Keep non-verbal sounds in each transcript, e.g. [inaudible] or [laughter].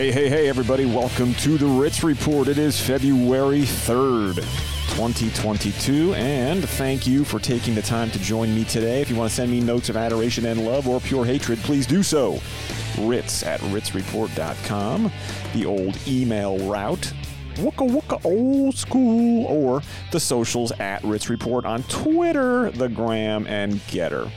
Hey, hey, hey, everybody. Welcome to the Ritz Report. It is February 3rd, 2022. And thank you for taking the time to join me today. If you want to send me notes of adoration and love or pure hatred, please do so. Ritz at ritzreport.com, the old email route. Wooka wooka old school, or the socials at Ritz Report on Twitter, the Gram, and Gettr.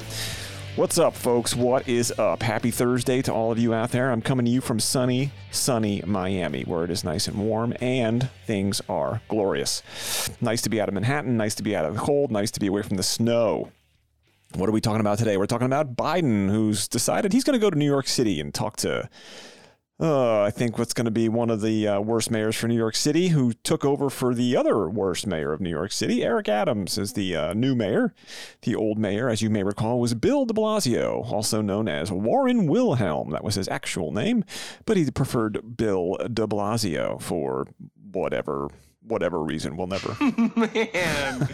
What's up, folks? What is up? Happy Thursday to all of you out there. I'm coming to you from sunny, sunny Miami, where it is nice and warm and things are glorious. Nice to be out of Manhattan, nice to be out of the cold, nice to be away from the snow. What are we talking about today? We're talking about Biden, who's decided he's going to go to New York City and talk to uh, I think what's going to be one of the uh, worst mayors for New York City, who took over for the other worst mayor of New York City, Eric Adams, is the uh, new mayor. The old mayor, as you may recall, was Bill de Blasio, also known as Warren Wilhelm. That was his actual name, but he preferred Bill de Blasio for whatever whatever reason. We'll never. [laughs] Man,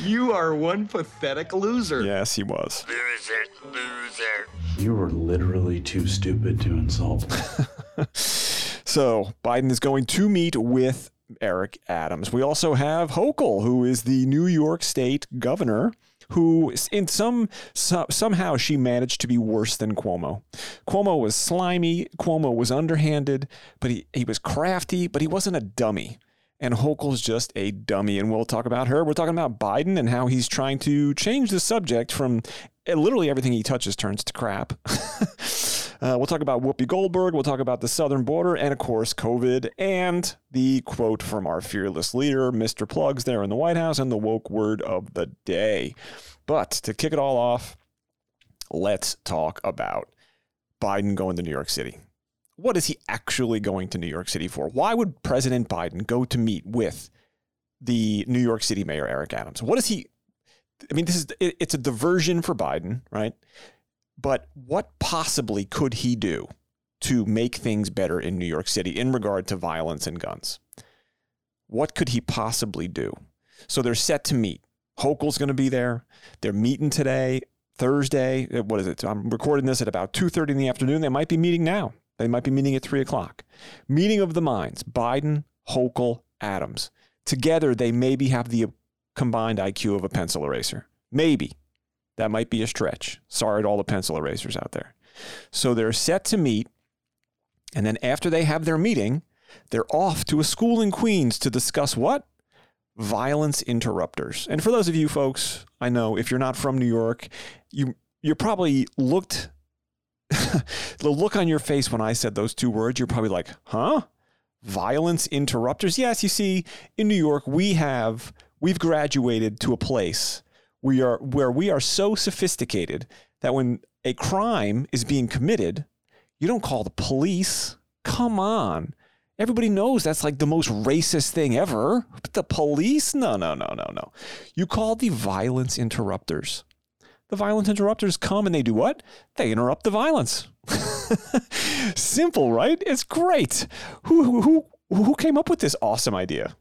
you are one pathetic loser. Yes, he was. Loser, loser. You were literally too stupid to insult. [laughs] So Biden is going to meet with Eric Adams. We also have Hochul, who is the New York State governor. Who, in some, so, somehow, she managed to be worse than Cuomo. Cuomo was slimy. Cuomo was underhanded, but he, he was crafty, but he wasn't a dummy. And Hochul's just a dummy. And we'll talk about her. We're talking about Biden and how he's trying to change the subject from literally everything he touches turns to crap. [laughs] Uh, we'll talk about Whoopi Goldberg. We'll talk about the southern border and, of course, COVID and the quote from our fearless leader, Mr. Plugs, there in the White House, and the woke word of the day. But to kick it all off, let's talk about Biden going to New York City. What is he actually going to New York City for? Why would President Biden go to meet with the New York City Mayor, Eric Adams? What is he? I mean, this is it, it's a diversion for Biden, right? But what possibly could he do to make things better in New York City in regard to violence and guns? What could he possibly do? So they're set to meet. Hochul's going to be there. They're meeting today, Thursday. Uh, what is it? I'm recording this at about 2.30 in the afternoon. They might be meeting now. They might be meeting at 3 o'clock. Meeting of the minds. Biden, Hochul, Adams. Together, they maybe have the combined IQ of a pencil eraser. Maybe. That might be a stretch. Sorry to all the pencil erasers out there. So they're set to meet. And then after they have their meeting, they're off to a school in Queens to discuss what? Violence interrupters. And for those of you folks, I know if you're not from New York, you you probably looked [laughs] the look on your face when I said those two words, you're probably like, huh? Violence interrupters? Yes, you see, in New York, we have we've graduated to a place we are where we are so sophisticated that when a crime is being committed, you don't call the police. Come on. Everybody knows that's like the most racist thing ever. But the police? No, no, no, no, no. You call the violence interrupters. The violence interrupters come and they do what? They interrupt the violence. [laughs] Simple, right? It's great. Who, who, who came up with this awesome idea?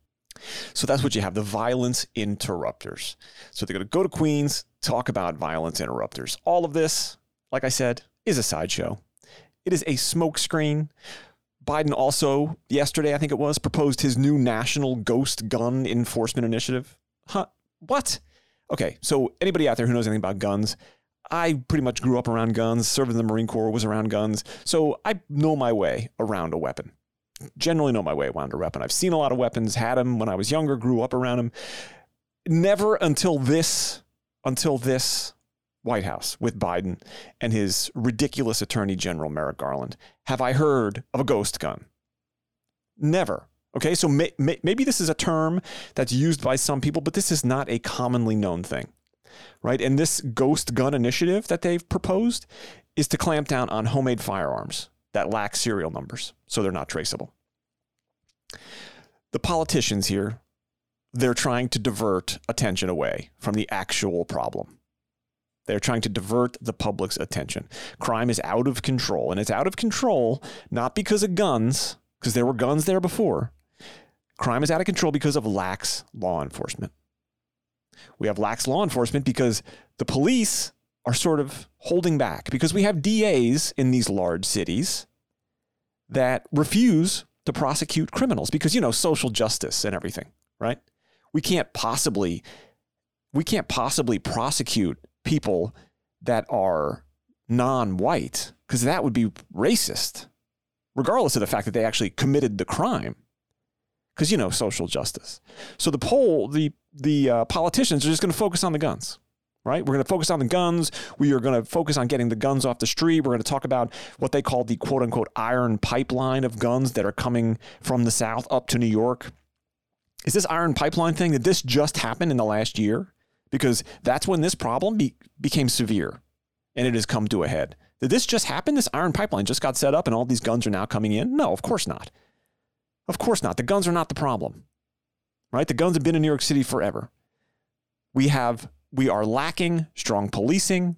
So that's what you have the violence interrupters. So they're going to go to Queens, talk about violence interrupters. All of this, like I said, is a sideshow. It is a smokescreen. Biden also, yesterday, I think it was, proposed his new national ghost gun enforcement initiative. Huh? What? Okay, so anybody out there who knows anything about guns, I pretty much grew up around guns, served in the Marine Corps, was around guns, so I know my way around a weapon generally know my way around a weapon. I've seen a lot of weapons, had them when I was younger, grew up around them. Never until this, until this White House with Biden and his ridiculous Attorney General Merrick Garland have I heard of a ghost gun. Never. Okay, so may, may, maybe this is a term that's used by some people, but this is not a commonly known thing, right? And this ghost gun initiative that they've proposed is to clamp down on homemade firearms that lack serial numbers, so they're not traceable. The politicians here, they're trying to divert attention away from the actual problem. They're trying to divert the public's attention. Crime is out of control, and it's out of control not because of guns, because there were guns there before. Crime is out of control because of lax law enforcement. We have lax law enforcement because the police are sort of holding back because we have DAs in these large cities that refuse to prosecute criminals because, you know, social justice and everything, right? We can't possibly we can't possibly prosecute people that are non-white because that would be racist regardless of the fact that they actually committed the crime because you know social justice so the poll the the uh, politicians are just going to focus on the guns right we're going to focus on the guns we are going to focus on getting the guns off the street we're going to talk about what they call the quote unquote iron pipeline of guns that are coming from the south up to new york is this iron pipeline thing that this just happened in the last year because that's when this problem be, became severe and it has come to a head. Did this just happen? This iron pipeline just got set up and all these guns are now coming in? No, of course not. Of course not. The guns are not the problem. Right? The guns have been in New York City forever. We have we are lacking strong policing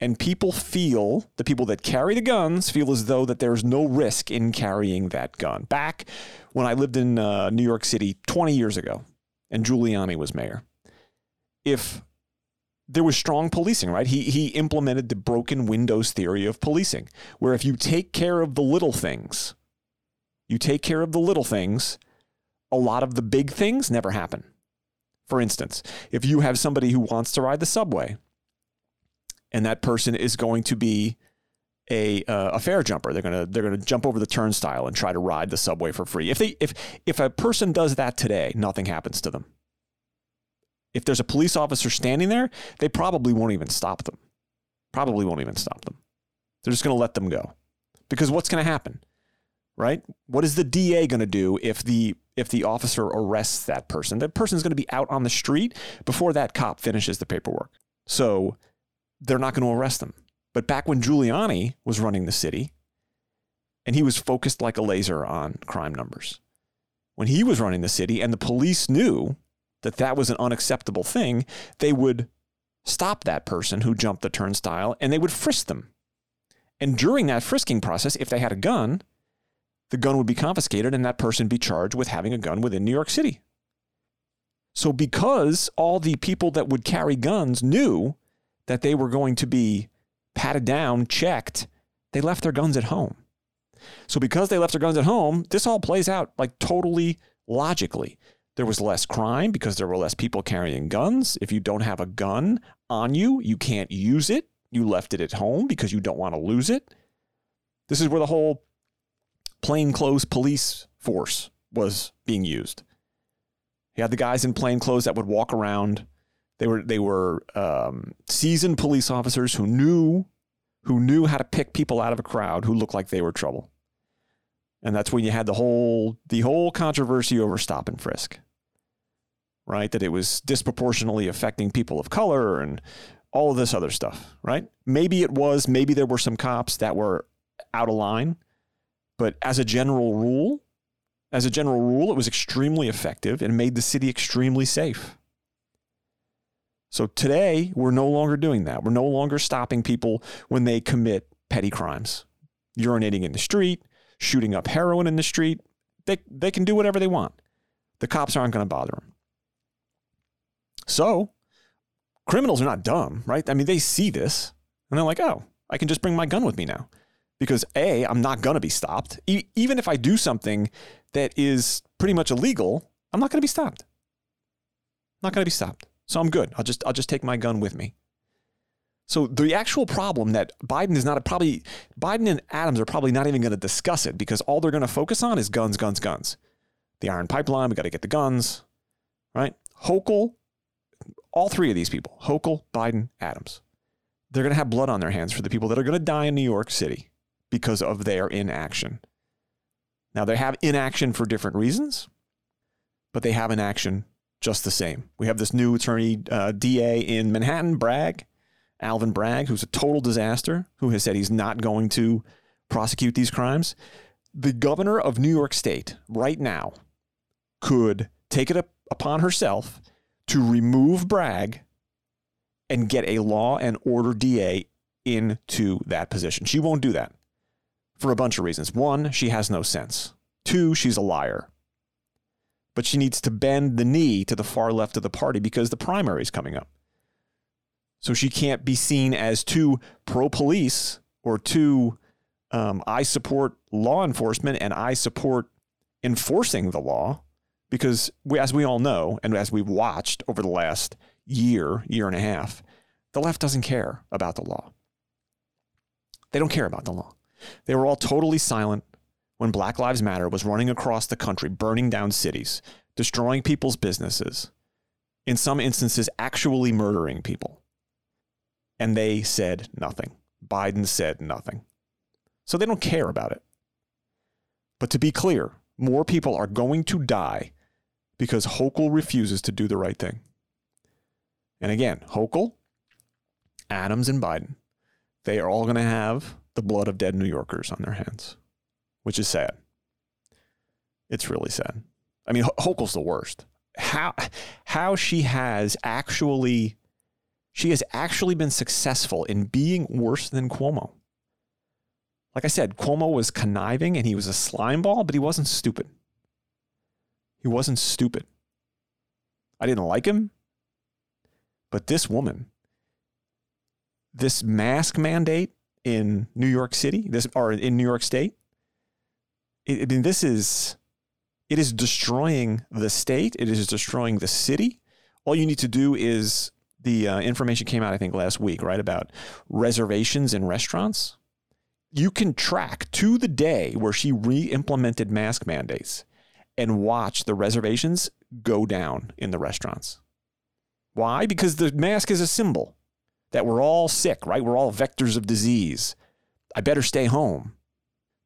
and people feel the people that carry the guns feel as though that there's no risk in carrying that gun. Back when I lived in uh, New York City 20 years ago and Giuliani was mayor, if there was strong policing, right? He he implemented the broken windows theory of policing, where if you take care of the little things, you take care of the little things, a lot of the big things never happen. For instance, if you have somebody who wants to ride the subway, and that person is going to be a uh, a fare jumper, they're gonna they're gonna jump over the turnstile and try to ride the subway for free. If they if if a person does that today, nothing happens to them if there's a police officer standing there, they probably won't even stop them. Probably won't even stop them. They're just going to let them go. Because what's going to happen? Right? What is the DA going to do if the if the officer arrests that person? That person's going to be out on the street before that cop finishes the paperwork. So they're not going to arrest them. But back when Giuliani was running the city and he was focused like a laser on crime numbers. When he was running the city and the police knew that that was an unacceptable thing, they would stop that person who jumped the turnstile and they would frisk them. And during that frisking process, if they had a gun, the gun would be confiscated and that person be charged with having a gun within New York City. So, because all the people that would carry guns knew that they were going to be patted down, checked, they left their guns at home. So, because they left their guns at home, this all plays out like totally logically. There was less crime because there were less people carrying guns. If you don't have a gun on you, you can't use it. You left it at home because you don't want to lose it. This is where the whole plainclothes police force was being used. You had the guys in plain clothes that would walk around. They were they were um, seasoned police officers who knew who knew how to pick people out of a crowd who looked like they were trouble. And that's when you had the whole the whole controversy over stop and frisk. Right? That it was disproportionately affecting people of color and all of this other stuff, right? Maybe it was, maybe there were some cops that were out of line, but as a general rule, as a general rule, it was extremely effective and made the city extremely safe. So today, we're no longer doing that. We're no longer stopping people when they commit petty crimes, urinating in the street, shooting up heroin in the street. They, they can do whatever they want. The cops aren't going to bother them. So, criminals are not dumb, right? I mean, they see this and they're like, oh, I can just bring my gun with me now. Because A, I'm not going to be stopped. E- even if I do something that is pretty much illegal, I'm not going to be stopped. I'm not going to be stopped. So I'm good. I'll just I'll just take my gun with me. So the actual problem that Biden is not probably Biden and Adams are probably not even going to discuss it because all they're going to focus on is guns, guns, guns. The iron pipeline, we got to get the guns, right? Hochul, all three of these people, Hochul, Biden, Adams, they're going to have blood on their hands for the people that are going to die in New York City because of their inaction. Now they have inaction for different reasons, but they have inaction just the same. We have this new attorney uh, DA in Manhattan, Bragg Alvin Bragg, who's a total disaster, who has said he's not going to prosecute these crimes. The governor of New York State right now could take it up upon herself to remove Bragg and get a law and order DA into that position. She won't do that for a bunch of reasons. One, she has no sense. Two, she's a liar. But she needs to bend the knee to the far left of the party because the primary is coming up. So she can't be seen as too pro police or too Um, I support law enforcement and I support enforcing the law because, we, as we all know, and as we've watched over the last year, year and a half, the left doesn't care about the law. They don't care about the law. They were all totally silent when Black Lives Matter was running across the country, burning down cities, destroying people's businesses, in some instances, actually murdering people. And they said nothing. Biden said nothing. So they don't care about it. But to be clear, more people are going to die because Hochul refuses to do the right thing. And again, Hochul, Adams, and Biden, they are all going to have the blood of dead New Yorkers on their hands, which is sad. It's really sad. I mean, Hochul's the worst. How how she has actually she has actually been successful in being worse than Cuomo. Like I said, Cuomo was conniving and he was a slime ball, but he wasn't stupid. He wasn't stupid. I didn't like him, but this woman, this mask mandate in New York City, this or in New York State, I mean, this is it is destroying the state. It is destroying the city. All you need to do is the uh, information came out, I think, last week, right, about reservations in restaurants. You can track to the day where she re implemented mask mandates and watch the reservations go down in the restaurants. Why? Because the mask is a symbol that we're all sick, right? We're all vectors of disease. I better stay home.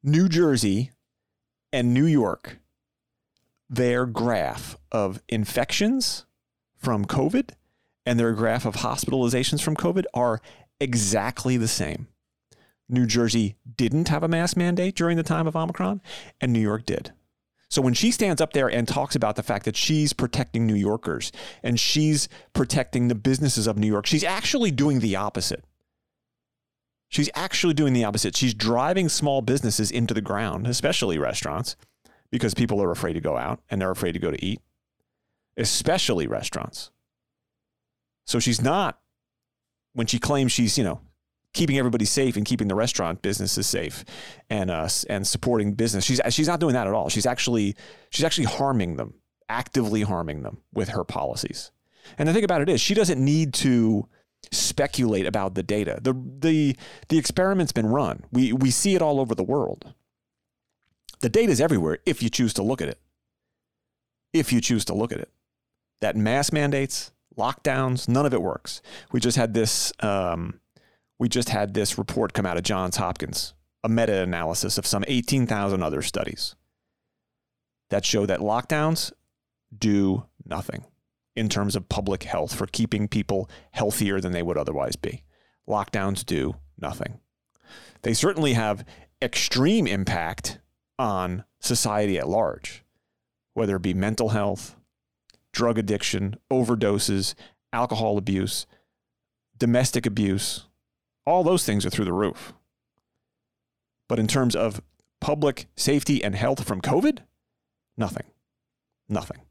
New Jersey and New York their graph of infections from COVID and their graph of hospitalizations from COVID are exactly the same. New Jersey didn't have a mask mandate during the time of Omicron, and New York did. So when she stands up there and talks about the fact that she's protecting New Yorkers and she's protecting the businesses of New York, she's actually doing the opposite. She's actually doing the opposite. She's driving small businesses into the ground, especially restaurants, because people are afraid to go out and they're afraid to go to eat, especially restaurants. So she's not, when she claims she's, you know, keeping everybody safe and keeping the restaurant businesses safe and uh, and supporting business. She's she's not doing that at all. She's actually she's actually harming them, actively harming them with her policies. And the thing about it is, she doesn't need to speculate about the data. the the The experiment's been run. We we see it all over the world. The data is everywhere if you choose to look at it. If you choose to look at it, that mask mandates, lockdowns, none of it works. We just had this. Um, we just had this report come out of Johns Hopkins, a meta analysis of some 18,000 other studies that show that lockdowns do nothing in terms of public health for keeping people healthier than they would otherwise be. Lockdowns do nothing. They certainly have extreme impact on society at large, whether it be mental health, drug addiction, overdoses, alcohol abuse, domestic abuse, all those things are through the roof. But in terms of public safety and health from COVID, nothing. Nothing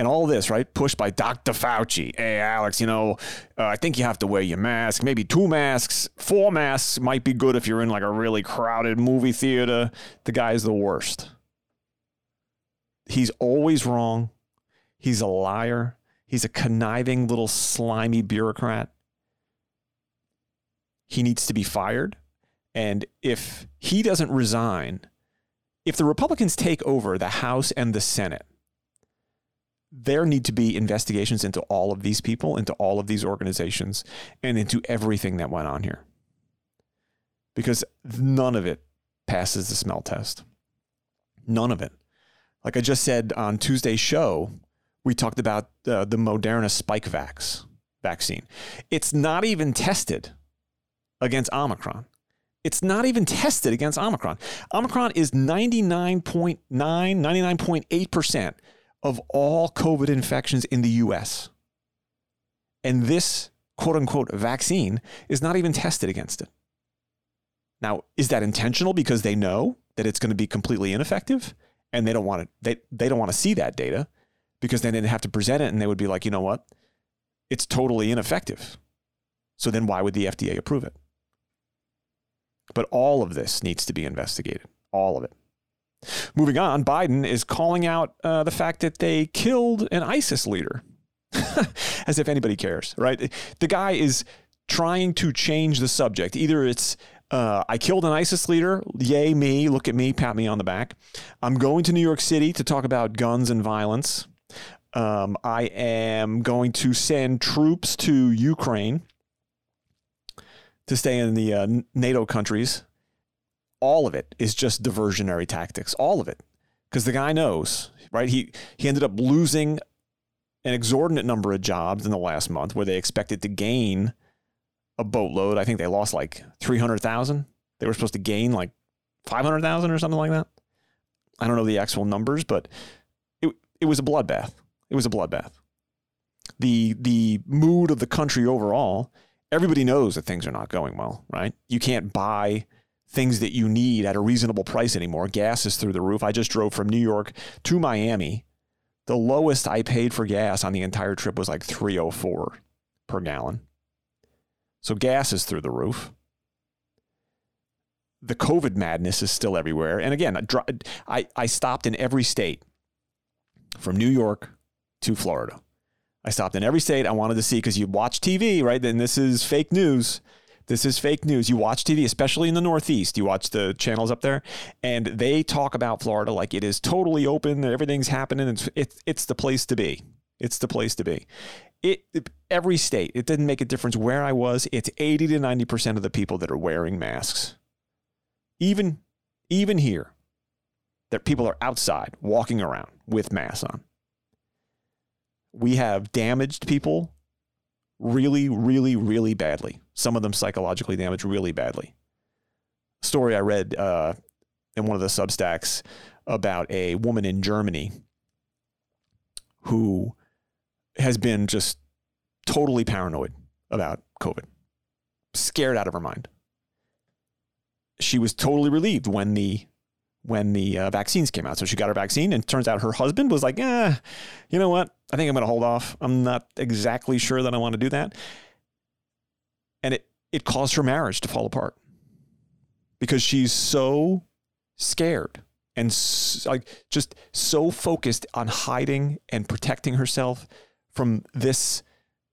and all this, right? Pushed by Dr. Fauci. Hey, Alex, you know, uh, I think you have to wear your mask. Maybe two masks, four masks might be good if you're in like a really crowded movie theater. The guy's the worst. He's always wrong. He's a liar. He's a conniving little slimy bureaucrat. He needs to be fired. And if he doesn't resign, if the Republicans take over the House and the Senate, there need to be investigations into all of these people, into all of these organizations, and into everything that went on here. Because none of it passes the smell test. None of it. Like I just said on Tuesday's show, we talked about uh, the Moderna Spikevax vaccine. It's not even tested against Omicron. It's not even tested against Omicron. Omicron is 99.9, 99.8% of all COVID infections in the US. And this quote unquote vaccine is not even tested against it. Now, is that intentional because they know that it's going to be completely ineffective and they don't want to they, they don't want to see that data because then they'd have to present it and they would be like, you know what? It's totally ineffective. So then why would the FDA approve it? But all of this needs to be investigated. All of it. Moving on, Biden is calling out uh, the fact that they killed an ISIS leader. [laughs] As if anybody cares, right? The guy is trying to change the subject. Either it's uh, I killed an ISIS leader. Yay, me. Look at me. Pat me on the back. I'm going to New York City to talk about guns and violence. Um, I am going to send troops to Ukraine to stay in the uh, NATO countries. All of it is just diversionary tactics. All of it. Because the guy knows, right? He, he ended up losing an exorbitant number of jobs in the last month where they expected to gain a boatload. I think they lost like 300,000. They were supposed to gain like 500,000 or something like that. I don't know the actual numbers, but it, it was a bloodbath. It was a bloodbath. The, the mood of the country overall, everybody knows that things are not going well, right? You can't buy things that you need at a reasonable price anymore. Gas is through the roof. I just drove from New York to Miami. The lowest I paid for gas on the entire trip was like 304 per gallon. So gas is through the roof. The COVID madness is still everywhere. And again, I, I stopped in every state from New York to Florida. I stopped in every state I wanted to see because you watch TV, right? Then this is fake news. This is fake news. You watch TV, especially in the Northeast. You watch the channels up there, and they talk about Florida like it is totally open. Everything's happening. It's it's, it's the place to be. It's the place to be it every state it didn't make a difference where i was it's 80 to 90% of the people that are wearing masks even even here that people are outside walking around with masks on we have damaged people really really really badly some of them psychologically damaged really badly story i read uh, in one of the substacks about a woman in germany who has been just totally paranoid about COVID, scared out of her mind. She was totally relieved when the when the uh, vaccines came out. So she got her vaccine, and turns out her husband was like, "Eh, you know what? I think I'm going to hold off. I'm not exactly sure that I want to do that." And it it caused her marriage to fall apart because she's so scared and like just so focused on hiding and protecting herself from this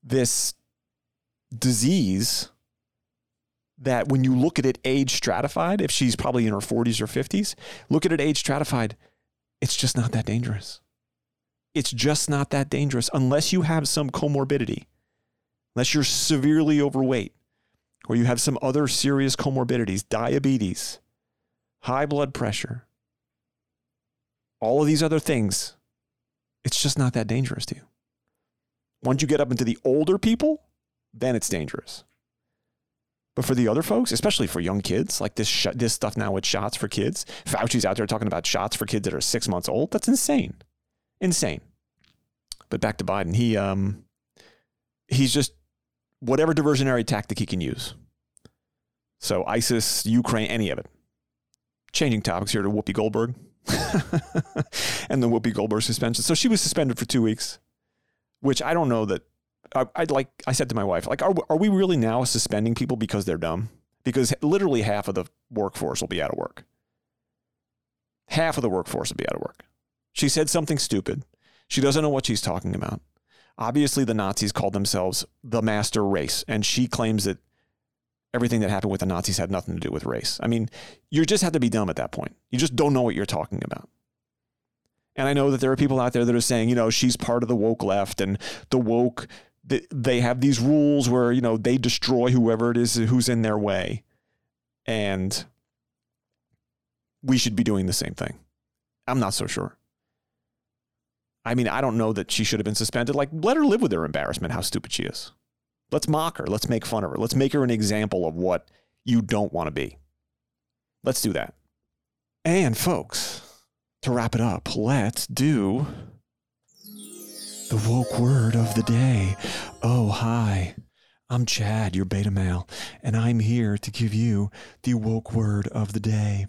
this disease that when you look at it age stratified, if she's probably in her 40s or 50s, look at it age stratified, it's just not that dangerous. It's just not that dangerous unless you have some comorbidity, unless you're severely overweight, or you have some other serious comorbidities, diabetes, high blood pressure, all of these other things. It's just not that dangerous to you. Once you get up into the older people, then it's dangerous. But for the other folks, especially for young kids, like this sh- this stuff now with shots for kids, Fauci's out there talking about shots for kids that are six months old. That's insane, insane. But back to Biden, he um, he's just whatever diversionary tactic he can use. So ISIS, Ukraine, any of it. Changing topics here to Whoopi Goldberg [laughs] and the Whoopi Goldberg suspension. So she was suspended for two weeks which I don't know that I, would like. I said to my wife, like, are are we really now suspending people because they're dumb? Because literally half of the workforce will be out of work. Half of the workforce will be out of work. She said something stupid. She doesn't know what she's talking about. Obviously, the Nazis called themselves the master race, and she claims that everything that happened with the Nazis had nothing to do with race. I mean, you just have to be dumb at that point. You just don't know what you're talking about. And I know that there are people out there that are saying, you know, she's part of the woke left and the woke, they have these rules where, you know, they destroy whoever it is who's in their way. And we should be doing the same thing. I'm not so sure. I mean, I don't know that she should have been suspended. Like, let her live with her embarrassment, how stupid she is. Let's mock her. Let's make fun of her. Let's make her an example of what you don't want to be. Let's do that. And, folks, to wrap it up, let's do the woke word of the day. Oh, hi. I'm Chad, your beta male, and I'm here to give you the woke word of the day.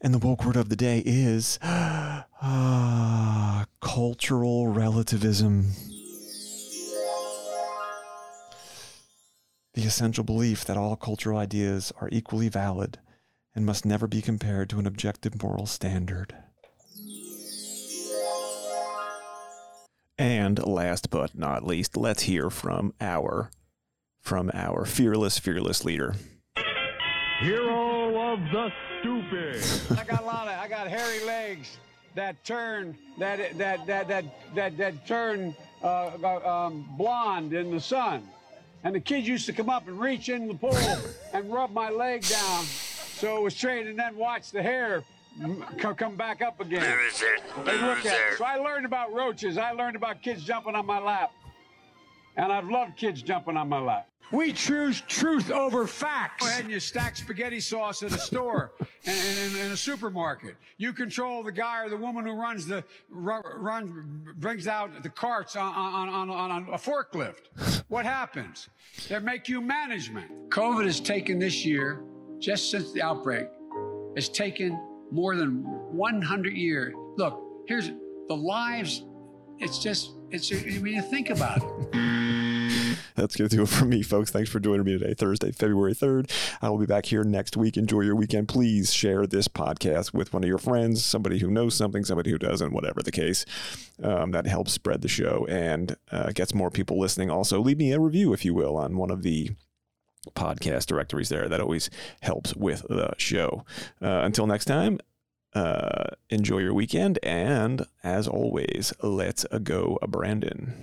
And the woke word of the day is uh, [gasps] cultural relativism. The essential belief that all cultural ideas are equally valid and must never be compared to an objective moral standard. And last but not least, let's hear from our from our fearless, fearless leader. Hero of the stupid. I got a lot of I got hairy legs that turn that that that that that that turn uh, um, blonde in the sun. And the kids used to come up and reach in the pool and rub my leg down so it was straight and then watch the hair come, come back up again. Loser. They look at it. So I learned about roaches. I learned about kids jumping on my lap. And I've loved kids jumping on my lap. We choose truth over facts. Go ahead and you stack spaghetti sauce at a store [laughs] and in, in, in a supermarket. You control the guy or the woman who runs the ru- runs brings out the carts on, on, on, on, on a forklift. What happens? They make you management. COVID has taken this year, just since the outbreak, has taken more than 100 years. Look, here's the lives. It's just, it's, I mean, you think about it. [laughs] That's going to do it for me, folks. Thanks for joining me today, Thursday, February 3rd. I will be back here next week. Enjoy your weekend. Please share this podcast with one of your friends, somebody who knows something, somebody who doesn't, whatever the case. Um, that helps spread the show and uh, gets more people listening. Also, leave me a review, if you will, on one of the podcast directories there. That always helps with the show. Uh, until next time, uh, enjoy your weekend. And as always, let's go, Brandon.